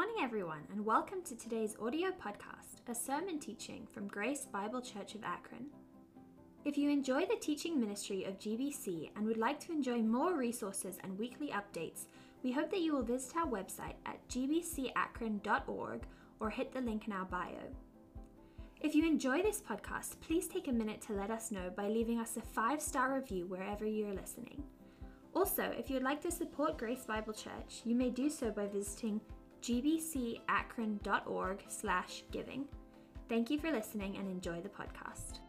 morning, everyone, and welcome to today's audio podcast, a sermon teaching from Grace Bible Church of Akron. If you enjoy the teaching ministry of GBC and would like to enjoy more resources and weekly updates, we hope that you will visit our website at gbcakron.org or hit the link in our bio. If you enjoy this podcast, please take a minute to let us know by leaving us a five star review wherever you're listening. Also, if you'd like to support Grace Bible Church, you may do so by visiting gbcakron.org slash giving. Thank you for listening and enjoy the podcast.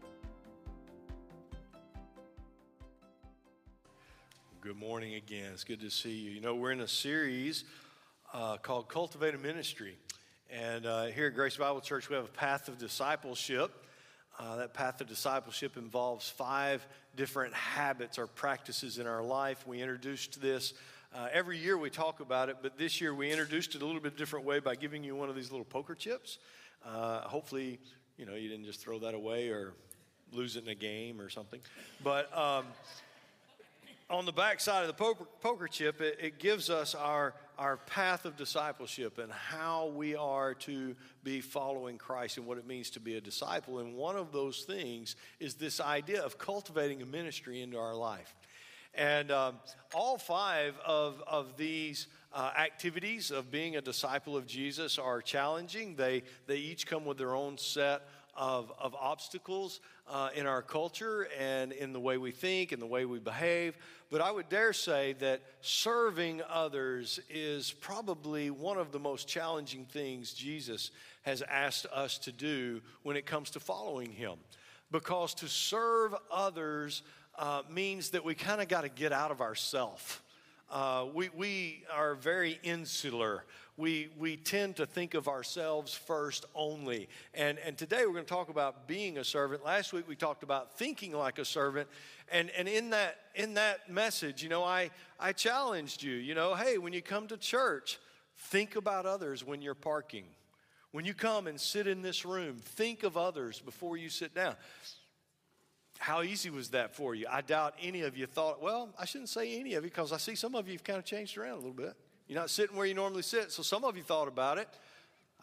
Good morning again. It's good to see you. You know, we're in a series uh, called Cultivate a Ministry. And uh, here at Grace Bible Church, we have a path of discipleship. Uh, that path of discipleship involves five different habits or practices in our life. We introduced this uh, every year we talk about it, but this year we introduced it a little bit different way by giving you one of these little poker chips. Uh, hopefully, you know, you didn't just throw that away or lose it in a game or something. But um, on the back side of the poker, poker chip, it, it, gives us our, our path of discipleship and how we are to be following Christ and what it means to be a disciple. And one of those things is this idea of cultivating a ministry into our life. And um, all five of, of these uh, activities of being a disciple of Jesus are challenging. They, they each come with their own set of, of obstacles uh, in our culture and in the way we think and the way we behave. But I would dare say that serving others is probably one of the most challenging things Jesus has asked us to do when it comes to following Him. Because to serve others uh, means that we kind of got to get out of ourself. Uh, we, we are very insular. We, we tend to think of ourselves first only. And, and today we're going to talk about being a servant. Last week we talked about thinking like a servant. And, and in, that, in that message, you know, I, I challenged you, you know, hey, when you come to church, think about others when you're parking. When you come and sit in this room, think of others before you sit down. How easy was that for you? I doubt any of you thought, well, I shouldn't say any of you because I see some of you have kind of changed around a little bit. You're not sitting where you normally sit, so some of you thought about it.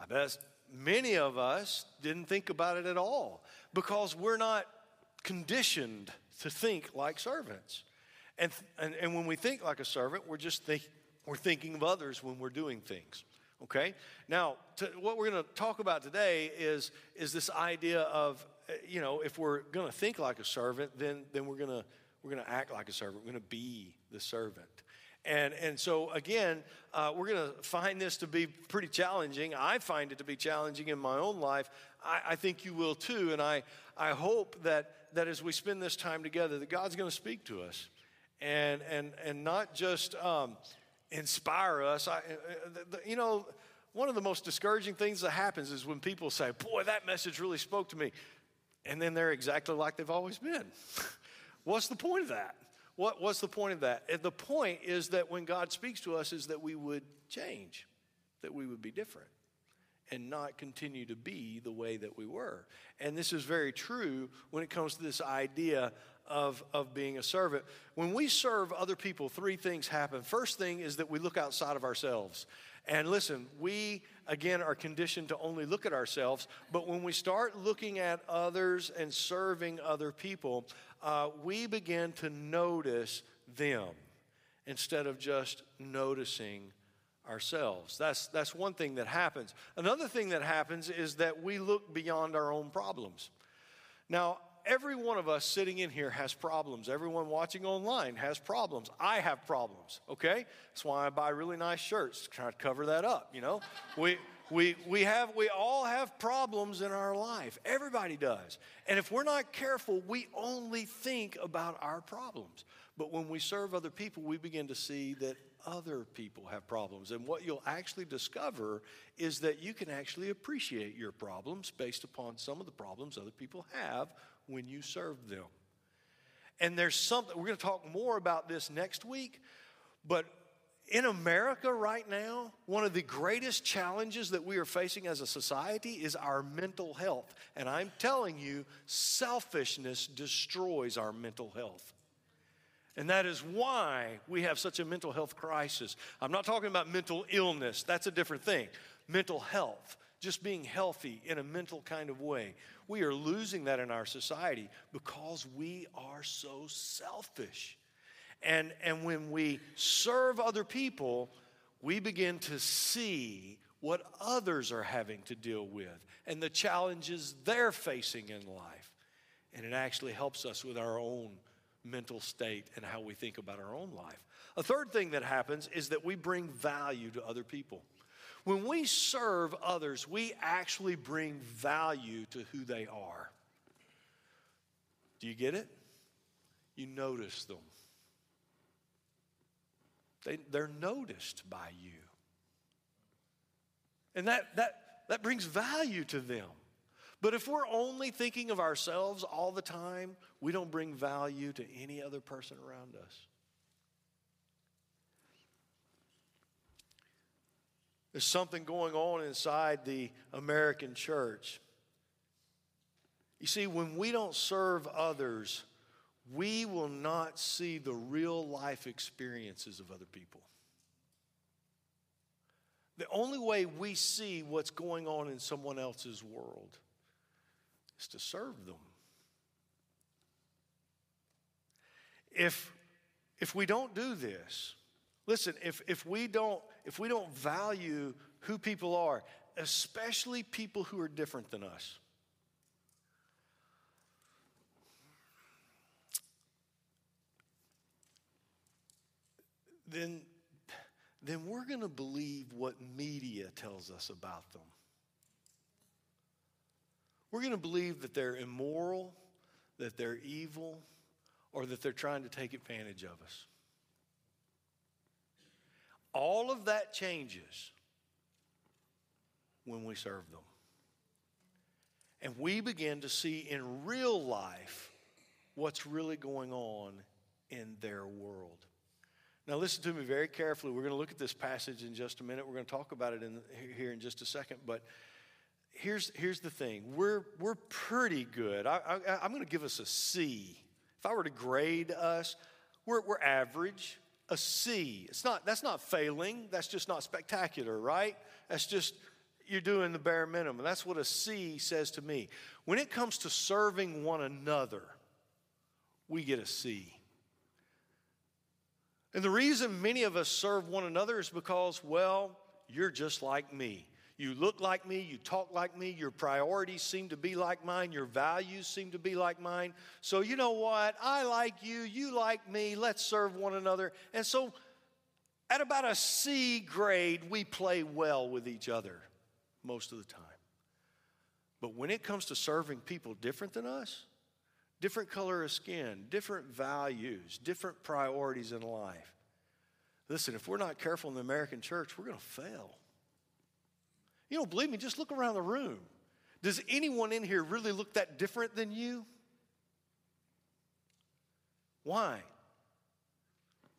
I bet many of us didn't think about it at all because we're not conditioned to think like servants. And, and, and when we think like a servant, we're just think, we're thinking of others when we're doing things. Okay? Now, to, what we're going to talk about today is, is this idea of you know, if we're going to think like a servant, then, then we're going to we're going to act like a servant. We're going to be the servant. And, and so, again, uh, we're going to find this to be pretty challenging. I find it to be challenging in my own life. I, I, think you will too. And I, I hope that, that as we spend this time together, that God's going to speak to us and, and, and not just um, inspire us. I, uh, you know, one of the most discouraging things that happens is when people say, Boy, that message really spoke to me and then they're exactly like they've always been. what's the point of that? What, what's the point of that? The point is that when God speaks to us, is that we would change, that we would be different and not continue to be the way that we were. And this is very true when it comes to this idea of, of being a servant. When we serve other people, three things happen. First thing is that we look outside of ourselves. And listen, we again are conditioned to only look at ourselves, but when we start looking at others and serving other people, uh, we begin to notice them instead of just noticing ourselves. That's, that's one thing that happens. Another thing that happens is that we look beyond our own problems. Now, every one of us sitting in here has problems. Everyone watching online has problems. I have problems, okay? That's why I buy really nice shirts to try to cover that up, you know? We, we, we, have, we all have problems in our life. Everybody does. And if we're not careful, we only think about our problems. But when we serve other people, we begin to see that other people have problems. And what you'll actually discover is that you can actually appreciate your problems based upon some of the problems other people have when you serve them. And there's something, we're going to talk more about this next week, but in America right now, one of the greatest challenges that we are facing as a society is our mental health. And I'm telling you, selfishness destroys our mental health. And that is why we have such a mental health crisis. I'm not talking about mental illness, that's a different thing. Mental health, just being healthy in a mental kind of way. We are losing that in our society because we are so selfish. And, and when we serve other people, we begin to see what others are having to deal with and the challenges they're facing in life. And it actually helps us with our own mental state and how we think about our own life. A third thing that happens is that we bring value to other people. When we serve others, we actually bring value to who they are. Do you get it? You notice them. They, they're noticed by you. And that, that, that brings value to them. But if we're only thinking of ourselves all the time, we don't bring value to any other person around us. There's something going on inside the American church. You see, when we don't serve others, we will not see the real life experiences of other people. The only way we see what's going on in someone else's world is to serve them. If, if we don't do this, listen, if, if, we don't, if we don't value who people are, especially people who are different than us, then, then we're going to believe what media tells us about them. We're going to believe that they're immoral, that they're evil, or that they're trying to take advantage of us. All of that changes when we serve them. And we begin to see in real life what's really going on in their world. Now, listen to me very carefully. We're going to look at this passage in just a minute. We're going to talk about it in, here in just a second. But here's, here's the thing we're, we're pretty good. I, I'm going to give us a C. If I were to grade us, we're, we're average, a C. It's not, that's not failing, that's just not spectacular, right? That's just you're doing the bare minimum. That's what a C says to me. When it comes to serving one another, we get a C. And the reason many of us serve one another is because, well, you're just like me. You look like me, you talk like me, your priorities seem to be like mine, your values seem to be like mine. So, you know what? I like you, you like me, let's serve one another. And so, at about a C grade, we play well with each other most of the time. But when it comes to serving people different than us, different color of skin, different values, different priorities in life, listen, if we're not careful in the American church, we're going to fail. You don't believe me? Just look around the room. Does anyone in here really look that different than you? Why?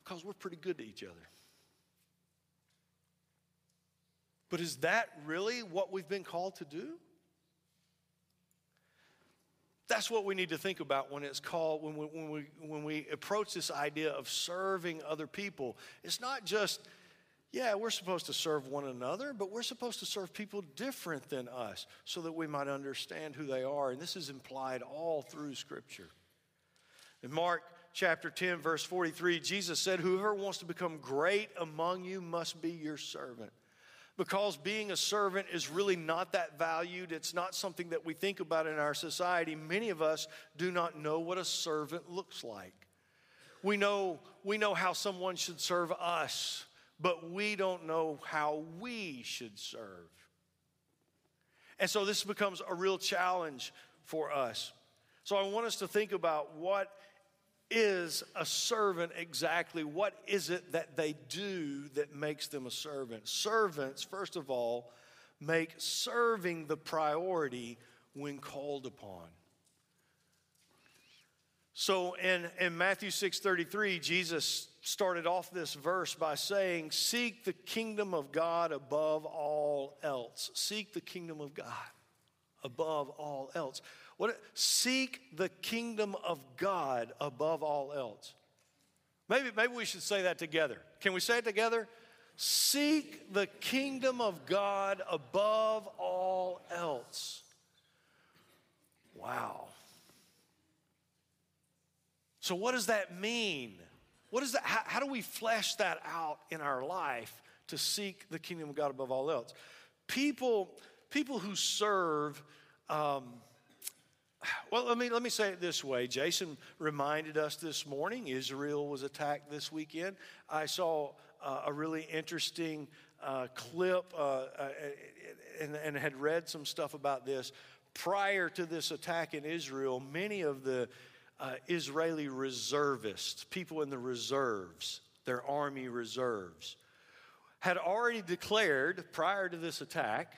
Because we're pretty good to each other. But is that really what we've been called to do? That's what we need to think about when it's called, when we, when we, when we approach this idea of serving other people. It's not just yeah, we're supposed to serve one another, but we're supposed to serve people different than us so that we might understand who they are. And this is implied all through Scripture. In Mark chapter 10, verse 43, Jesus said, Whoever wants to become great among you must be your servant. Because being a servant is really not that valued, it's not something that we think about in our society. Many of us do not know what a servant looks like. We know, we know how someone should serve us but we don't know how we should serve. And so this becomes a real challenge for us. So I want us to think about what is a servant exactly? What is it that they do that makes them a servant? Servants, first of all, make serving the priority when called upon. So in, in Matthew 6:33, Jesus started off this verse by saying, Seek the kingdom of God above all else. Seek the kingdom of God above all else. What seek the kingdom of God above all else. Maybe, maybe we should say that together. Can we say it together? Seek the kingdom of God above all else. Wow. So, what does that mean? What is that? How, how, do we flesh that out in our life to seek the kingdom of God above all else? People, people who serve, um, well, let me, let me say it this way. Jason reminded us this morning Israel was attacked this weekend. I saw uh, a really interesting uh, clip uh, uh and, and had read some stuff about this. Prior to this attack in Israel, many of the uh, Israeli reservists, people in the reserves, their army reserves, had already declared prior to this attack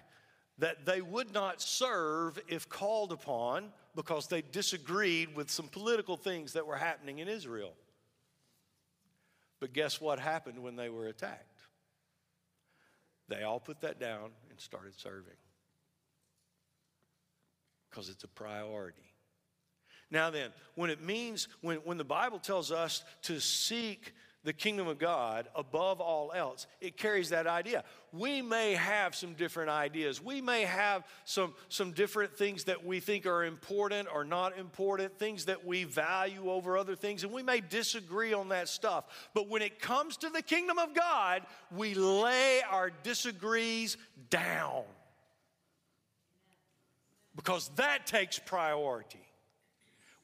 that they would not serve if called upon because they disagreed with some political things that were happening in Israel. But guess what happened when they were attacked? They all put that down and started serving because it's a priority. Now, then, when it means, when, when the Bible tells us to seek the kingdom of God above all else, it carries that idea. We may have some different ideas. We may have some, some different things that we think are important or not important, things that we value over other things, and we may disagree on that stuff. But when it comes to the kingdom of God, we lay our disagrees down because that takes priority.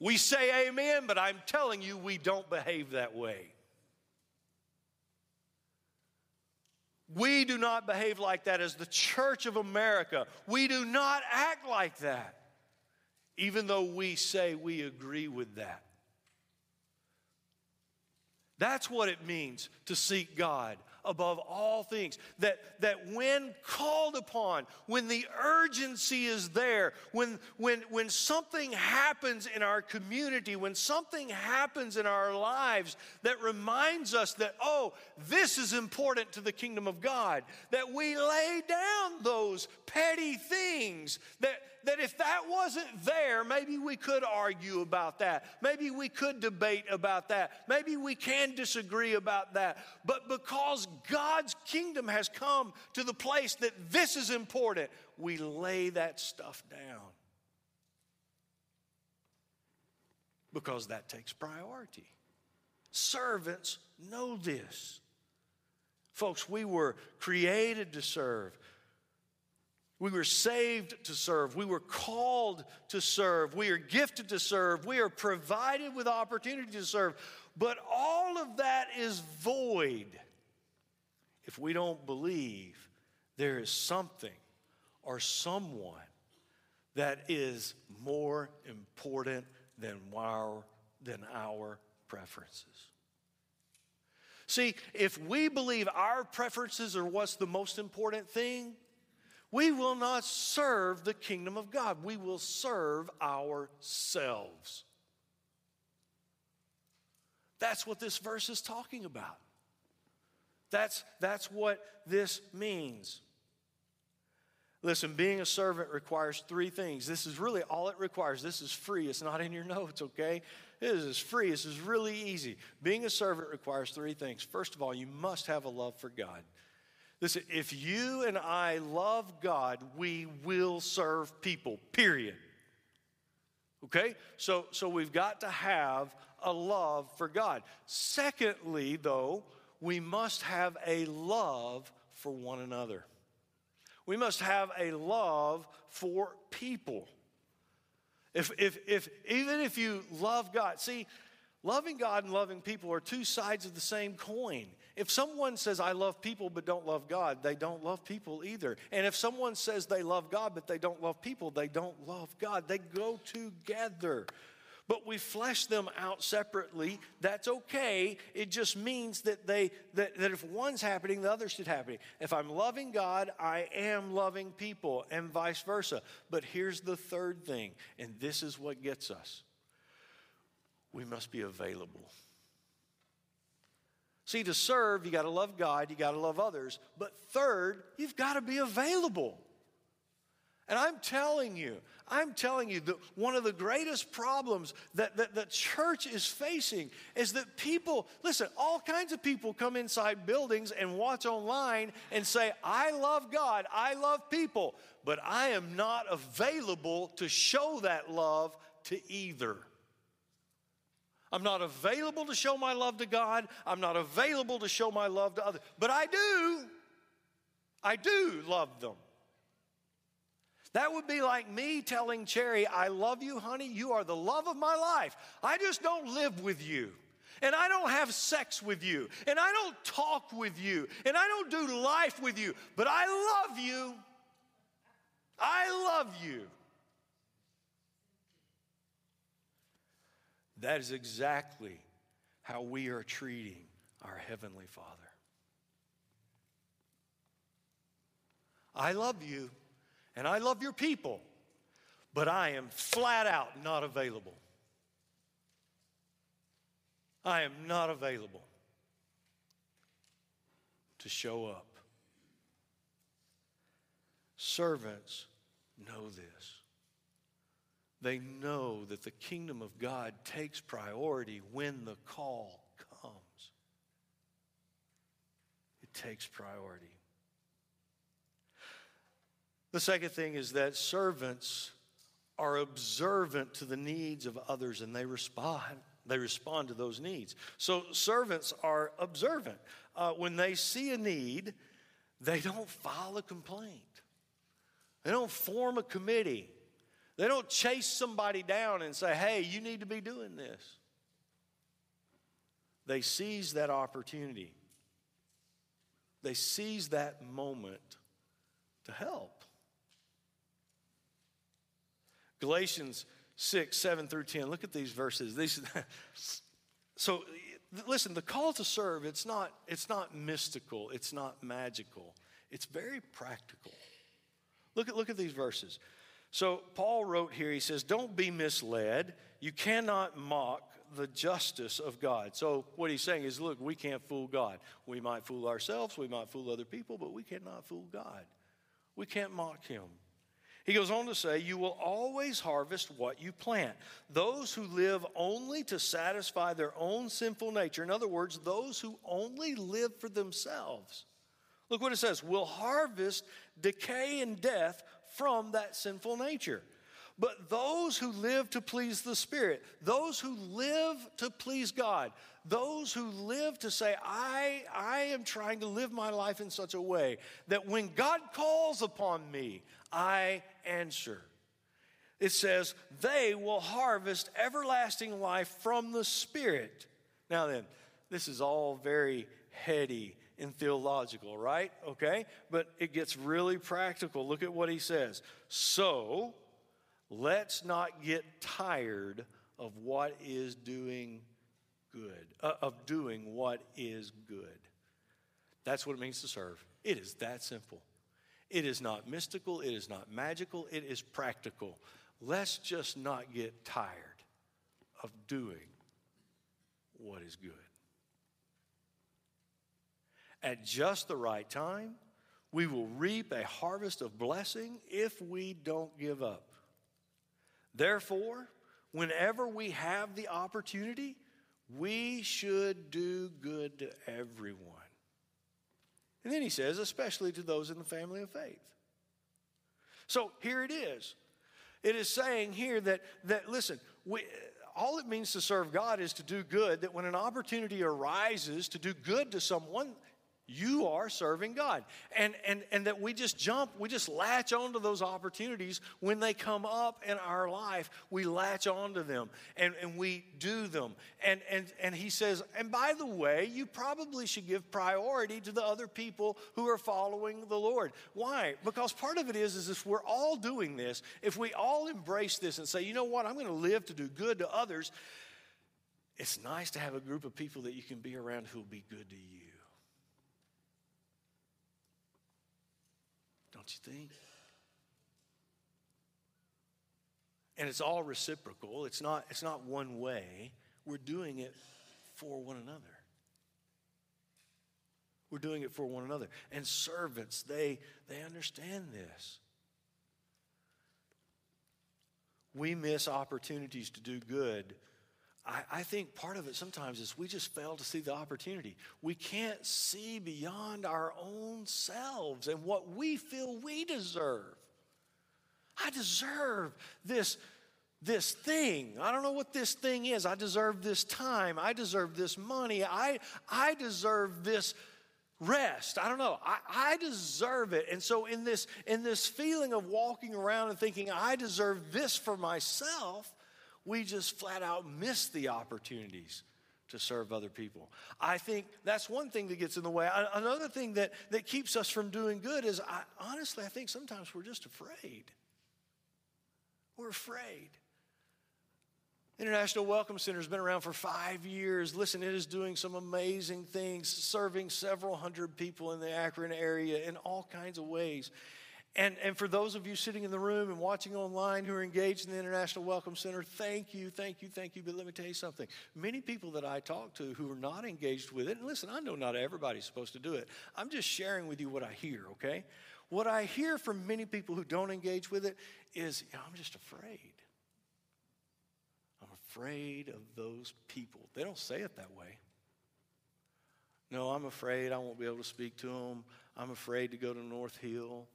We say amen, but I'm telling you, we don't behave that way. We do not behave like that as the Church of America. We do not act like that, even though we say we agree with that. That's what it means to seek God above all things. That, that when called upon, when the urgency is there, when, when, when something happens in our community, when something happens in our lives that reminds us that, oh, this is important to the kingdom of God, that we lay down those petty things that that if that wasn't there, maybe we could argue about that. Maybe we could debate about that. Maybe we can disagree about that. But because God's kingdom has come to the place that this is important, we lay that stuff down. Because that takes priority. Servants know this. Folks, we were created to serve. We were saved to serve. We were called to serve. We are gifted to serve. We are provided with opportunity to serve. But all of that is void if we don't believe there is something or someone that is more important than our, than our preferences. See, if we believe our preferences are what's the most important thing, we will not serve the kingdom of God. We will serve ourselves. That's what this verse is talking about. That's, that's what this means. Listen, being a servant requires three things. This is really all it requires. This is free. It's not in your notes, okay? This is free. This is really easy. Being a servant requires three things. First of all, you must have a love for God. Listen, if you and I love God, we will serve people, period. Okay? So, so we've got to have a love for God. Secondly, though, we must have a love for one another. We must have a love for people. If, if, if, even if you love God, see, loving God and loving people are two sides of the same coin. If someone says, I love people but don't love God, they don't love people either. And if someone says they love God but they don't love people, they don't love God. They go together. But we flesh them out separately. That's okay. It just means that they that, that if one's happening, the other should happen. If I'm loving God, I am loving people, and vice versa. But here's the third thing, and this is what gets us. We must be available. See, to serve, you got to love God, you got to love others. But third, you've got to be available. And I'm telling you, I'm telling you that one of the greatest problems that, that the church is facing is that people, listen, all kinds of people come inside buildings and watch online and say, I love God, I love people, but I am not available to show that love to either. I'm not available to show my love to God. I'm not available to show my love to others. But I do. I do love them. That would be like me telling Cherry, I love you, honey. You are the love of my life. I just don't live with you. And I don't have sex with you. And I don't talk with you. And I don't do life with you. But I love you. I love you. That is exactly how we are treating our Heavenly Father. I love you and I love your people, but I am flat out not available. I am not available to show up. Servants know this. They know that the kingdom of God takes priority when the call comes. It takes priority. The second thing is that servants are observant to the needs of others and they respond. They respond to those needs. So servants are observant. Uh, when they see a need, they don't file a complaint. They don't form a committee. They don't chase somebody down and say, hey, you need to be doing this. They seize that opportunity, they seize that moment to help. Galatians 6, 7 through 10. Look at these verses. These, so listen, the call to serve, it's not, it's not mystical, it's not magical, it's very practical. Look at, look at these verses. So Paul wrote here, he says, Don't be misled. You cannot mock the justice of God. So what he's saying is, look, we can't fool God. We might fool ourselves, we might fool other people, but we cannot fool God. We can't mock him. He goes on to say, You will always harvest what you plant. Those who live only to satisfy their own sinful nature, in other words, those who only live for themselves, look what it says, will harvest decay and death from that sinful nature. But those who live to please the Spirit, those who live to please God, those who live to say, I, I am trying to live my life in such a way that when God calls upon me, I answer. It says, they will harvest everlasting life from the Spirit. Now then, this is all very heady and theological, right? Okay? But it gets really practical. Look at what he says. So, let's not get tired of what is doing good, uh, of doing what is good. That's what it means to serve. It is that simple. It is not mystical, it is not magical, it is practical. Let's just not get tired of doing what is good. At just the right time, we will reap a harvest of blessing if we don't give up. Therefore, whenever we have the opportunity, we should do good to everyone. And then he says, especially to those in the family of faith. So here it is. It is saying here that, that listen, we, all it means to serve God is to do good, that when an opportunity arises to do good to someone, you are serving God. And, and, and that we just jump, we just latch onto those opportunities when they come up in our life. We latch onto them and, and we do them. And, and, and he says, and by the way, you probably should give priority to the other people who are following the Lord. Why? Because part of it is, is if we're all doing this, if we all embrace this and say, you know what, I'm going to live to do good to others, it's nice to have a group of people that you can be around who will be good to you. You think? And it's all reciprocal. It's not, it's not one way. We're doing it for one another. We're doing it for one another. And servants, they, they understand this. we miss opportunities to do good. I, I, think part of it sometimes is we just fail to see the opportunity. We can't see beyond our own selves and what we feel we deserve. I deserve this, this thing. I don't know what this thing is. I deserve this time. I deserve this money. I, I deserve this rest. I don't know. I, I deserve it. And so in this, in this feeling of walking around and thinking, I deserve this for myself, we just flat out miss the opportunities to serve other people. I think that's one thing that gets in the way. Another thing that, that keeps us from doing good is I, honestly, I think sometimes we're just afraid. We're afraid. International Welcome Center has been around for five years. Listen, it is doing some amazing things, serving several hundred people in the Akron area in all kinds of ways. And, and for those of you sitting in the room and watching online who are engaged in the International Welcome Center, thank you, thank you, thank you. But let me tell you something. Many people that I talk to who are not engaged with it, and listen, I know not everybody's supposed to do it. I'm just sharing with you what I hear, okay? What I hear from many people who don't engage with it is, you know, I'm just afraid I'm afraid of those people. They don't say it that way. No, I'm afraid I won't be able to speak to them. I'm afraid to go to North Hill.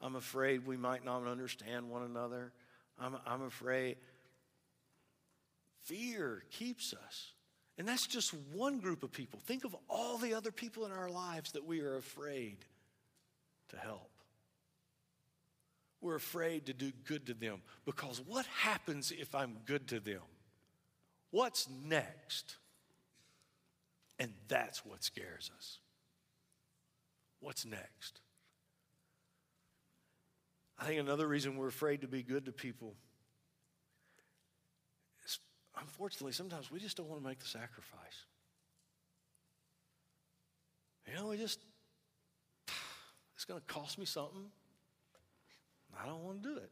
I'm afraid we might not understand one another. I'm, I'm afraid. Fear keeps us. And that's just one group of people. Think of all the other people in our lives that we are afraid to help. We're afraid to do good to them because what happens if I'm good to them? What's next? And that's what scares us. What's next? I think another reason we're afraid to be good to people is unfortunately, sometimes we just don't want to make the sacrifice. You know, we just, it's going to cost me something. I don't want to do it.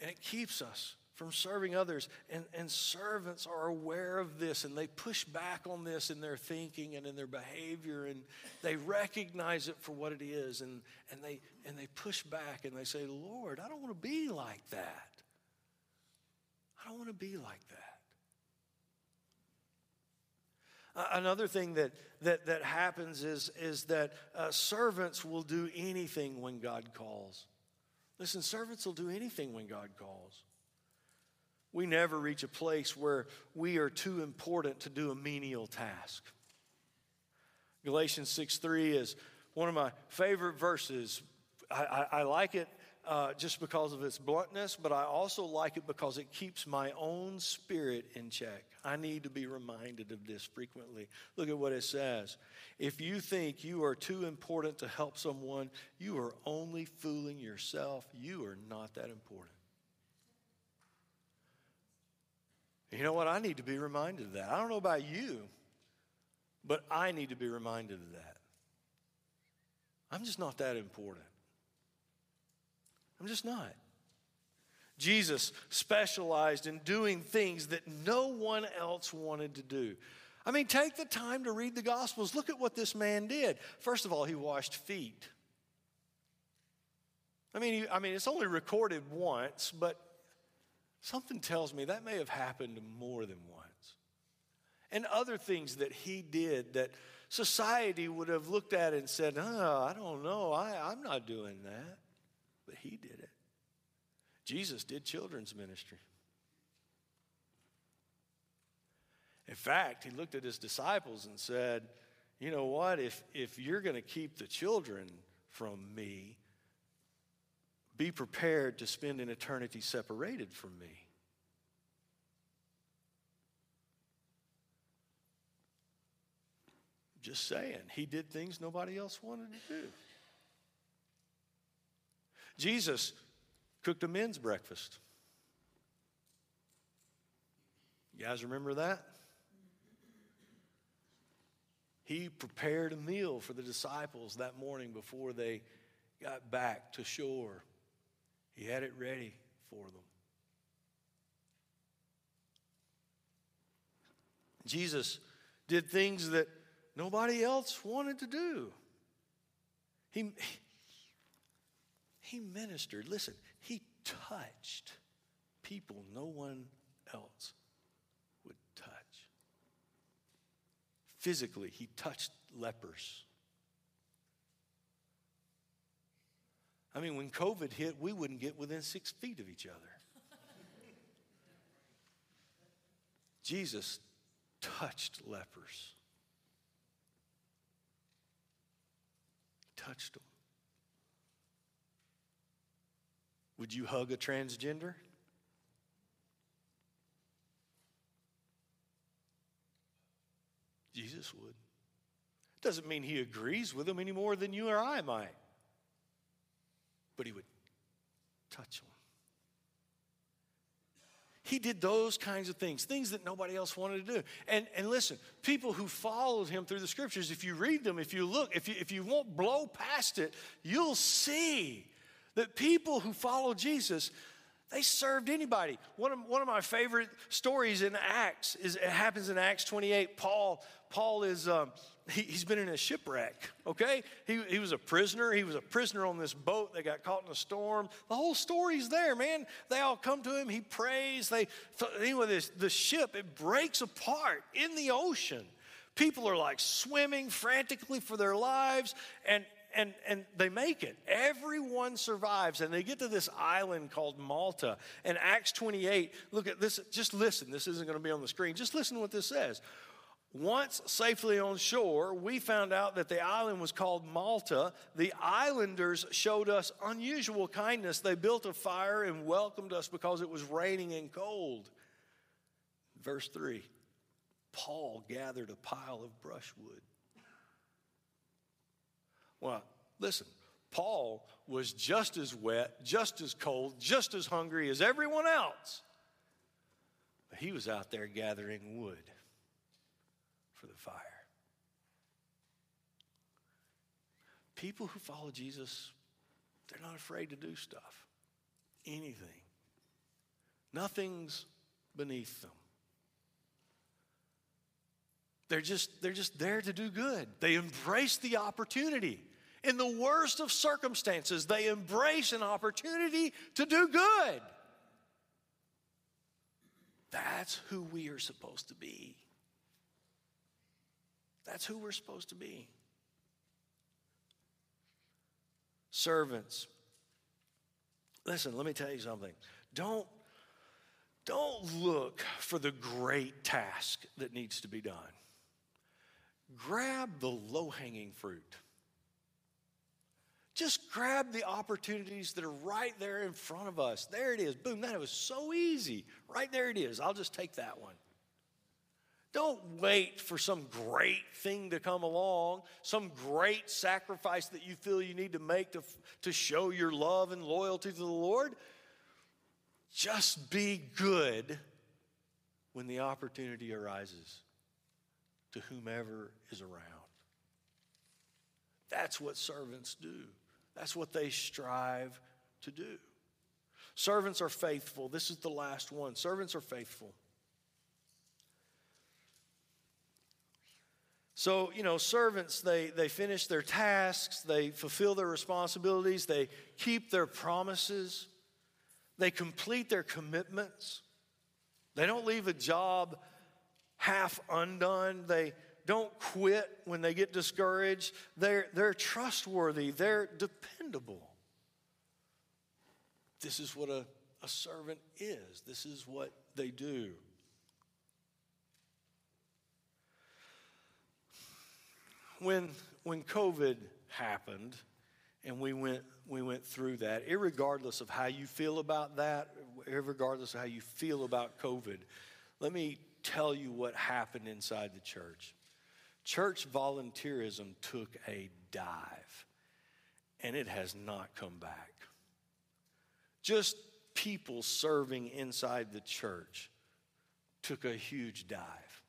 And it keeps us from serving others. And, and servants are aware of this and they push back on this in their thinking and in their behavior and they recognize it for what it is and, and, they, and they push back and they say, Lord, I don't want to be like that. I don't want to be like that. Uh, another thing that, that, that happens is, is that uh, servants will do anything when God calls. Listen, servants will do anything when God calls. We never reach a place where we are too important to do a menial task. Galatians 6 3 is one of my favorite verses. I, I, I like it uh, just because of its bluntness, but I also like it because it keeps my own spirit in check. I need to be reminded of this frequently. Look at what it says. If you think you are too important to help someone, you are only fooling yourself. You are not that important. You know what? I need to be reminded of that. I don't know about you, but I need to be reminded of that. I'm just not that important. I'm just not. Jesus specialized in doing things that no one else wanted to do. I mean, take the time to read the Gospels. Look at what this man did. First of all, he washed feet. I mean, I mean, it's only recorded once, but Something tells me that may have happened more than once. And other things that he did that society would have looked at and said, oh, I don't know, I, I'm not doing that. But he did it. Jesus did children's ministry. In fact, he looked at his disciples and said, You know what? If, if you're going to keep the children from me, be prepared to spend an eternity separated from me. Just saying, he did things nobody else wanted to do. Jesus cooked a men's breakfast. You guys remember that? He prepared a meal for the disciples that morning before they got back to shore. He had it ready for them. Jesus did things that nobody else wanted to do. He, he ministered, listen, he touched people no one else would touch. Physically, he touched lepers. I mean, when COVID hit, we wouldn't get within six feet of each other. Jesus touched lepers. He touched them. Would you hug a transgender? Jesus would. Doesn't mean he agrees with them any more than you or I might but he would touch them. He did those kinds of things, things that nobody else wanted to do. And, and listen, people who followed him through the scriptures, if you read them, if you look, if you, if you won't blow past it, you'll see that people who follow Jesus, they served anybody. One of, one of my favorite stories in Acts is it happens in Acts 28. Paul, Paul is um, he, has been in a shipwreck, okay? He, he was a prisoner. He was a prisoner on this boat. They got caught in a storm. The whole story's there, man. They all come to him. He prays. They, anyway, this, the ship, it breaks apart in the ocean. People are like swimming frantically for their lives, and, and, and they make it. Everyone survives, and they get to this island called Malta. And Acts 28, look at this, just listen. This isn't going to be on the screen. Just listen to what this says. Once safely on shore, we found out that the island was called Malta. The islanders showed us unusual kindness. They built a fire and welcomed us because it was raining and cold. Verse 3 Paul gathered a pile of brushwood. Well, listen, Paul was just as wet, just as cold, just as hungry as everyone else. But he was out there gathering wood for the fire. People who follow Jesus, they're not afraid to do stuff, anything. Nothing's beneath them. They're just, they're just there to do good. They embrace the opportunity. In the worst of circumstances, they embrace an opportunity to do good. That's who we are supposed to be. That's who we're supposed to be. Servants. Listen, let me tell you something. Don't, don't look for the great task that needs to be done. Grab the low hanging fruit. Just grab the opportunities that are right there in front of us. There it is. Boom, that was so easy. Right there it is. I'll just take that one. Don't wait for some great thing to come along, some great sacrifice that you feel you need to make to, to show your love and loyalty to the Lord. Just be good when the opportunity arises to whomever is around. That's what servants do, that's what they strive to do. Servants are faithful. This is the last one. Servants are faithful. So, you know, servants, they, they finish their tasks, they fulfill their responsibilities, they keep their promises, they complete their commitments. They don't leave a job half undone. They don't quit when they get discouraged. They're, they're trustworthy, they're dependable. This is what a, a servant is, this is what they do. when, when COVID happened and we went, we went through that, regardless of how you feel about that, regardless of how you feel about COVID, let me tell you what happened inside the church. Church volunteerism took a dive, and it has not come back. Just people serving inside the church took a huge dive.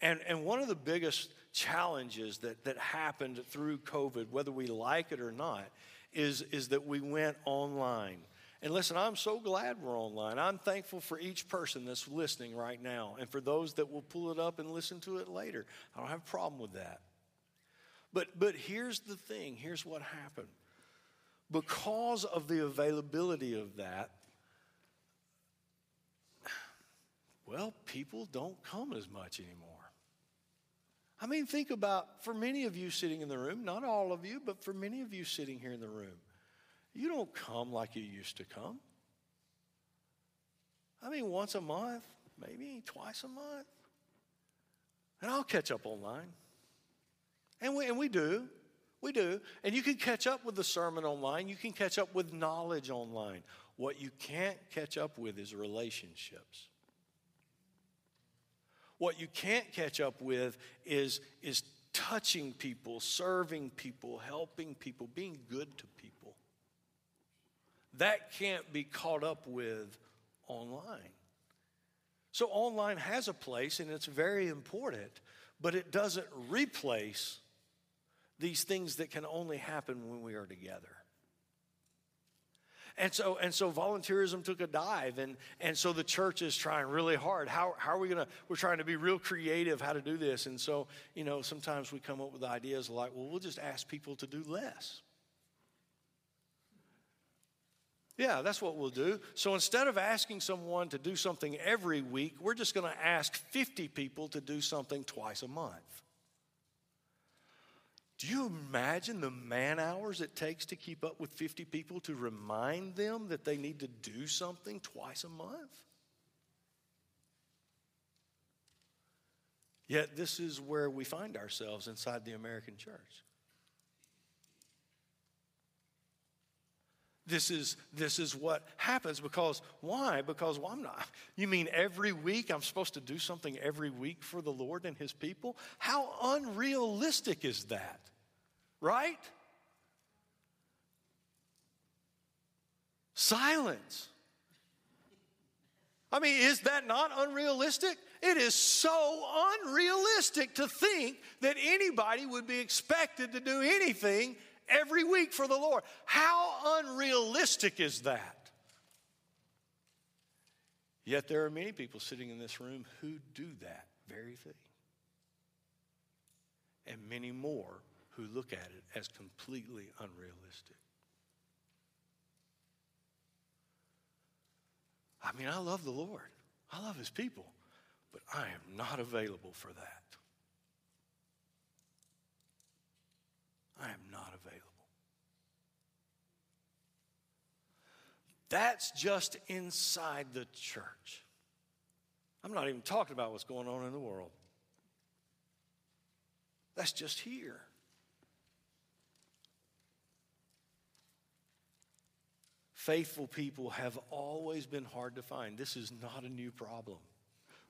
And, and one of the biggest challenges that, that happened through COVID, whether we like it or not, is, is that we went online. And listen, I'm so glad we're online. I'm thankful for each person that's listening right now and for those that will pull it up and listen to it later. I don't have a problem with that. But, but here's the thing here's what happened. because of the availability of that, well, people don't come as much anymore. I mean, think about for many of you sitting in the room, not all of you, but for many of you sitting here in the room, you don't come like you used to come. I mean, once a month, maybe twice a month. And I'll catch up online. And we, and we do. We do. And you can catch up with the sermon online. You can catch up with knowledge online. What you can't catch up with is relationships. What you can't catch up with is, is touching people, serving people, helping people, being good to people. That can't be caught up with online. So, online has a place and it's very important, but it doesn't replace these things that can only happen when we are together. And so, and so volunteerism took a dive, and, and so the church is trying really hard. How, how are we gonna, we're trying to be real creative how to do this. And so, you know, sometimes we come up with ideas like, well, we'll just ask people to do less. Yeah, that's what we'll do. So instead of asking someone to do something every week, we're just going to ask 50 people to do something twice a month. Do you imagine the man hours it takes to keep up with 50 people to remind them that they need to do something twice a month? Yet, this is where we find ourselves inside the American church. This is, this is what happens because why? Because well, I'm not. You mean every week I'm supposed to do something every week for the Lord and His people? How unrealistic is that? Right? Silence. I mean, is that not unrealistic? It is so unrealistic to think that anybody would be expected to do anything every week for the Lord. How unrealistic is that? Yet there are many people sitting in this room who do that very thing. And many more who look at it as completely unrealistic. I mean, I love the Lord, I love His people, but I am not available for that. I am not available. That's just inside the church. I'm not even talking about what's going on in the world. That's just here. Faithful people have always been hard to find. This is not a new problem.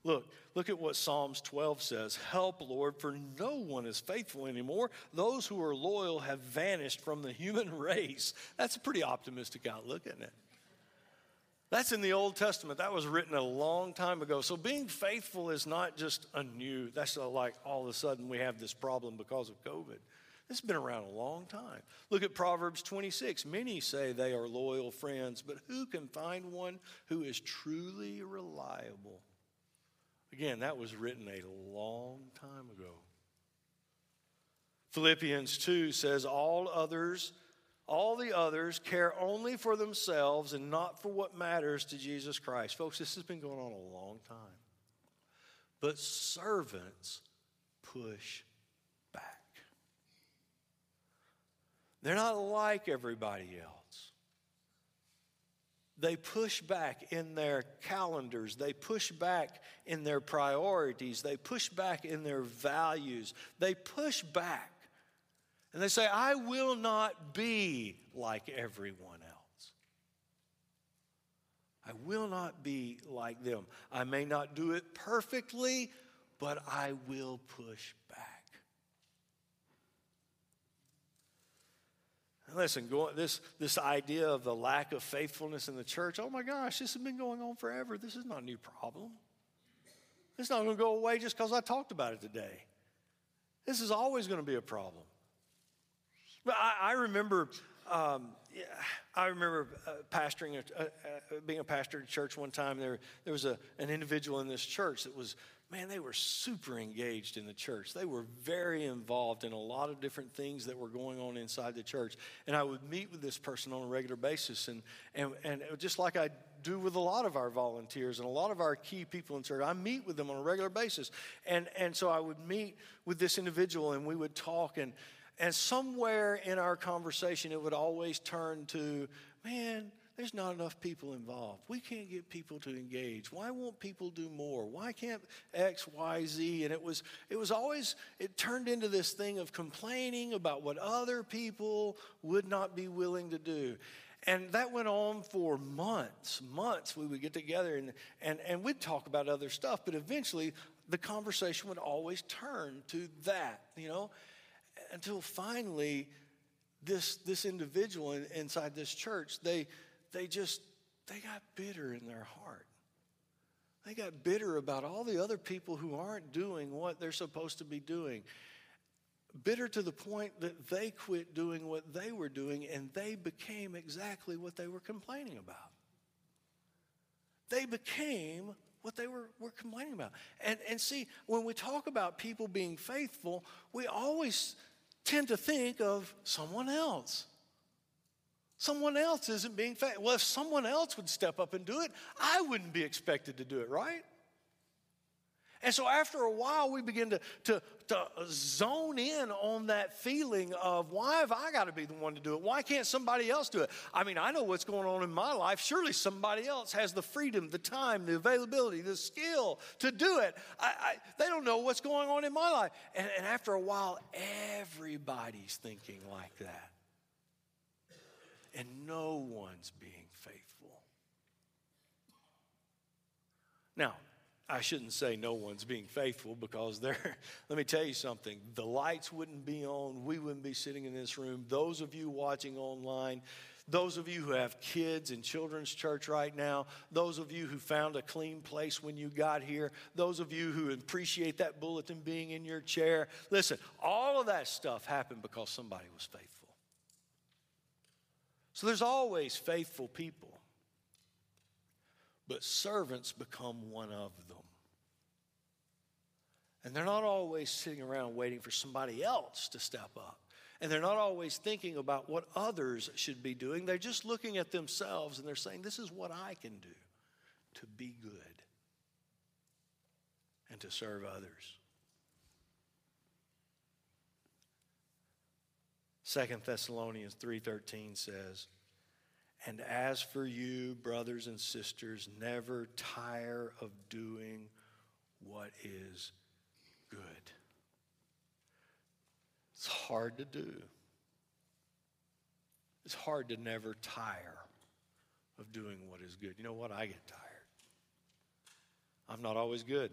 Look, look at what Psalms 12 says. Help, Lord, for no one is faithful anymore. Those who are loyal have vanished from the human race. That's a pretty optimistic outlook, isn't it? That's in the Old Testament. That was written a long time ago. So being faithful is not just a new, that's like all of a sudden we have this problem because of COVID. This has been around a long time. Look at Proverbs 26. Many say they are loyal friends, but who can find one who is truly reliable? Again, that was written a long time ago. Philippians 2 says, All others, all the others care only for themselves and not for what matters to Jesus Christ. Folks, this has been going on a long time. But servants push back. They're not like everybody else. They push back in their calendars. They push back in their priorities. They push back in their values. They push back. And they say, I will not be like everyone else. I will not be like them. I may not do it perfectly, but I will push back. Listen, this, this idea of the lack of faithfulness in the church, oh my gosh, this has been going on forever. This is not a new problem. It's not going to go away just because I talked about it today. This is always going to be a problem. But I, I remember, um, I remember uh, pastoring, a, uh, being a pastor at church one time. There, there was a, an individual in this church that was, man, they were super engaged in the church. They were very involved in a lot of different things that were going on inside the church. And I would meet with this person on a regular basis. And, and, and just like I do with a lot of our volunteers and a lot of our key people in church, I meet with them on a regular basis. And, and so I would meet with this individual and we would talk. And, and somewhere in our conversation, it would always turn to, man, there's not enough people involved. We can't get people to engage. Why won't people do more? Why can't X, Y, Z? And it was, it was always, it turned into this thing of complaining about what other people would not be willing to do. And that went on for months, months. We would get together and, and, and we'd talk about other stuff, but eventually the conversation would always turn to that, you know? until finally this, this individual in, inside this church, they, they just, they got bitter in their heart. They got bitter about all the other people who aren't doing what they're supposed to be doing. Bitter to the point that they quit doing what they were doing and they became exactly what they were complaining about. They became what they were, were complaining about. And, and see, when we talk about people being faithful, we always tend to think of someone else. Someone else isn't being faithful. Well, if someone else would step up and do it, I wouldn't be expected to do it, right? And so after a while, we begin to, to, to zone in on that feeling of why have I got to be the one to do it? Why can't somebody else do it? I mean, I know what's going on in my life. Surely somebody else has the freedom, the time, the availability, the skill to do it. I, I, they don't know what's going on in my life. And, and after a while, everybody's thinking like that. And no one's being faithful. Now, I shouldn't say no one's being faithful because there, let me tell you something. The lights wouldn't be on. We wouldn't be sitting in this room. Those of you watching online, those of you who have kids in children's church right now, those of you who found a clean place when you got here, those of you who appreciate that bulletin being in your chair, listen, all of that stuff happened because somebody was faithful. So there's always faithful people but servants become one of them. And they're not always sitting around waiting for somebody else to step up. And they're not always thinking about what others should be doing. They're just looking at themselves and they're saying, This is what I can do to be good and to serve others. Second Thessalonians 3:13 says, and as for you, brothers and sisters, never tire of doing what is good. It's hard to do. It's hard to never tire of doing what is good. You know what? I get tired. I'm not always good.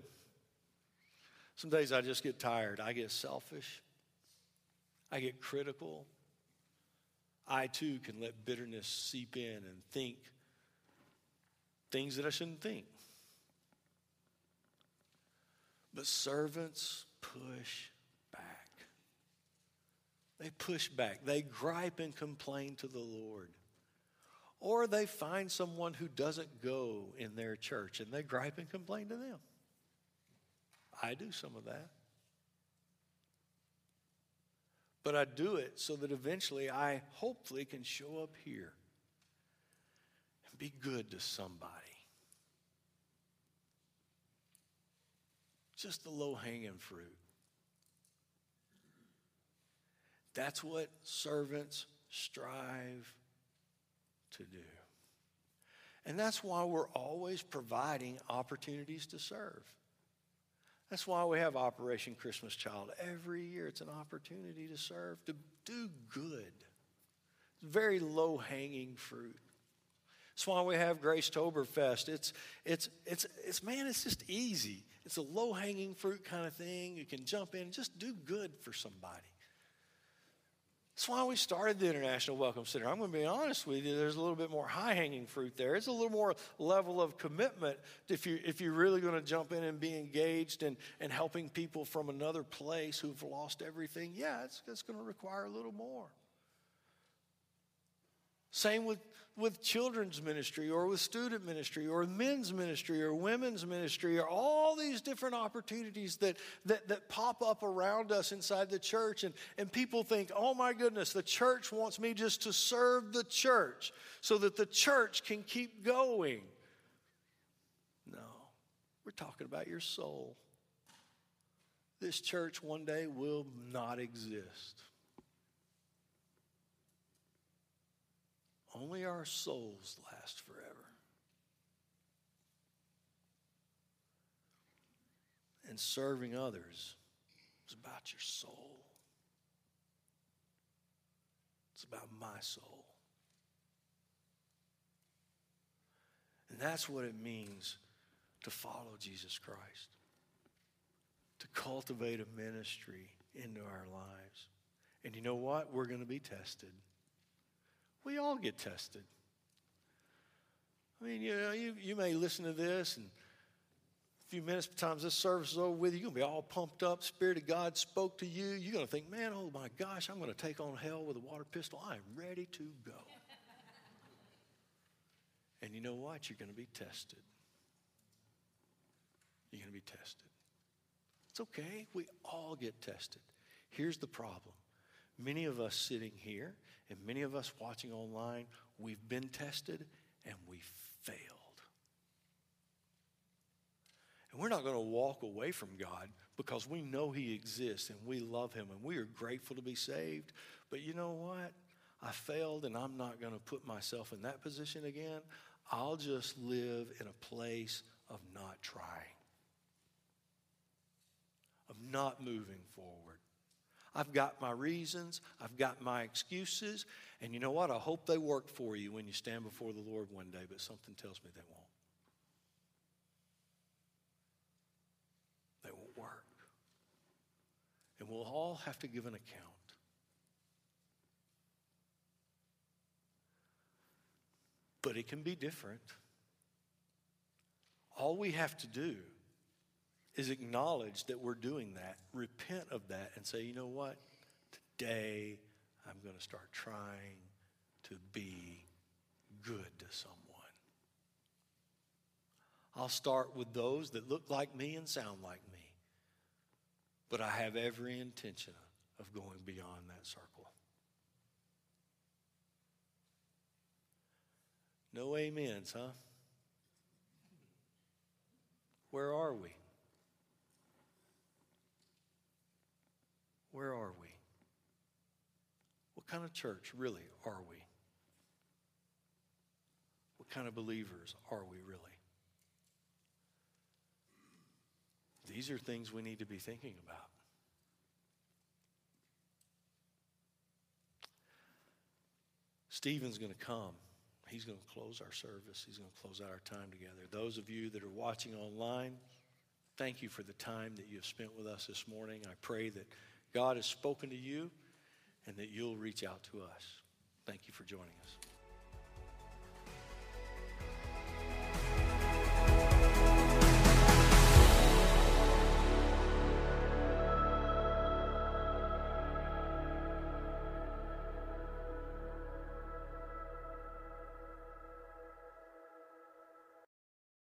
Some days I just get tired. I get selfish. I get critical. I too can let bitterness seep in and think things that I shouldn't think. But servants push back. They push back. They gripe and complain to the Lord. Or they find someone who doesn't go in their church and they gripe and complain to them. I do some of that. But I do it so that eventually I hopefully can show up here and be good to somebody. Just the low hanging fruit. That's what servants strive to do. And that's why we're always providing opportunities to serve. That's why we have Operation Christmas Child. Every year it's an opportunity to serve, to do good. It's very low hanging fruit. That's why we have Grace Toberfest. It's, it's, it's, it's, man, it's just easy. It's a low hanging fruit kind of thing. You can jump in and just do good for somebody. That's why we started the International Welcome Center. I'm going to be honest with you, there's a little bit more high hanging fruit there. It's a little more level of commitment if, you, if you're really going to jump in and be engaged and, and helping people from another place who've lost everything. Yeah, it's, it's going to require a little more. Same with, with children's ministry or with student ministry or men's ministry or women's ministry or all these different opportunities that, that, that pop up around us inside the church. And, and people think, oh my goodness, the church wants me just to serve the church so that the church can keep going. No, we're talking about your soul. This church one day will not exist. Only our souls last forever. And serving others is about your soul. It's about my soul. And that's what it means to follow Jesus Christ, to cultivate a ministry into our lives. And you know what? We're going to be tested. We all get tested. I mean, you know, you, you may listen to this and a few minutes times this service is over with, you're to be all pumped up. Spirit of God spoke to you. You're to think, man, oh my gosh, I'm to take on hell with a water pistol. I'm ready to go. and you know what? You're to be tested. You're to be tested. It's okay. We all get tested. Here's the problem many of us sitting here and many of us watching online, we've been tested and we failed. And we're not going to walk away from God because we know He exists and we love Him and we are grateful to be saved. But you know what? I failed and I'm not going to put myself in that position again. I'll just live in a place of not trying, of not moving forward. I've got my reasons, I've got my excuses, and you know what? I hope they work for you when you stand before the Lord one day, but something tells me they won't. They won't work. And we'll all have to give an account. But it can be different. All we have to do is acknowledge that we're doing that, repent of that, and say, you know what? Today I'm going to start trying to be good to someone. I'll start with those that look like me and sound like me. But I have every intention of going beyond that circle. No amens, huh? Where are we? Where are we? What kind of church really are we? What kind of believers are we really? These are things we need to be thinking about. Stephen's going to come. He's going to close our service. He's going to close out our time together. Those of you that are watching online, thank you for the time that you have spent with us this morning. I pray that God has spoken to you and that you'll reach out to us. Thank you for joining us.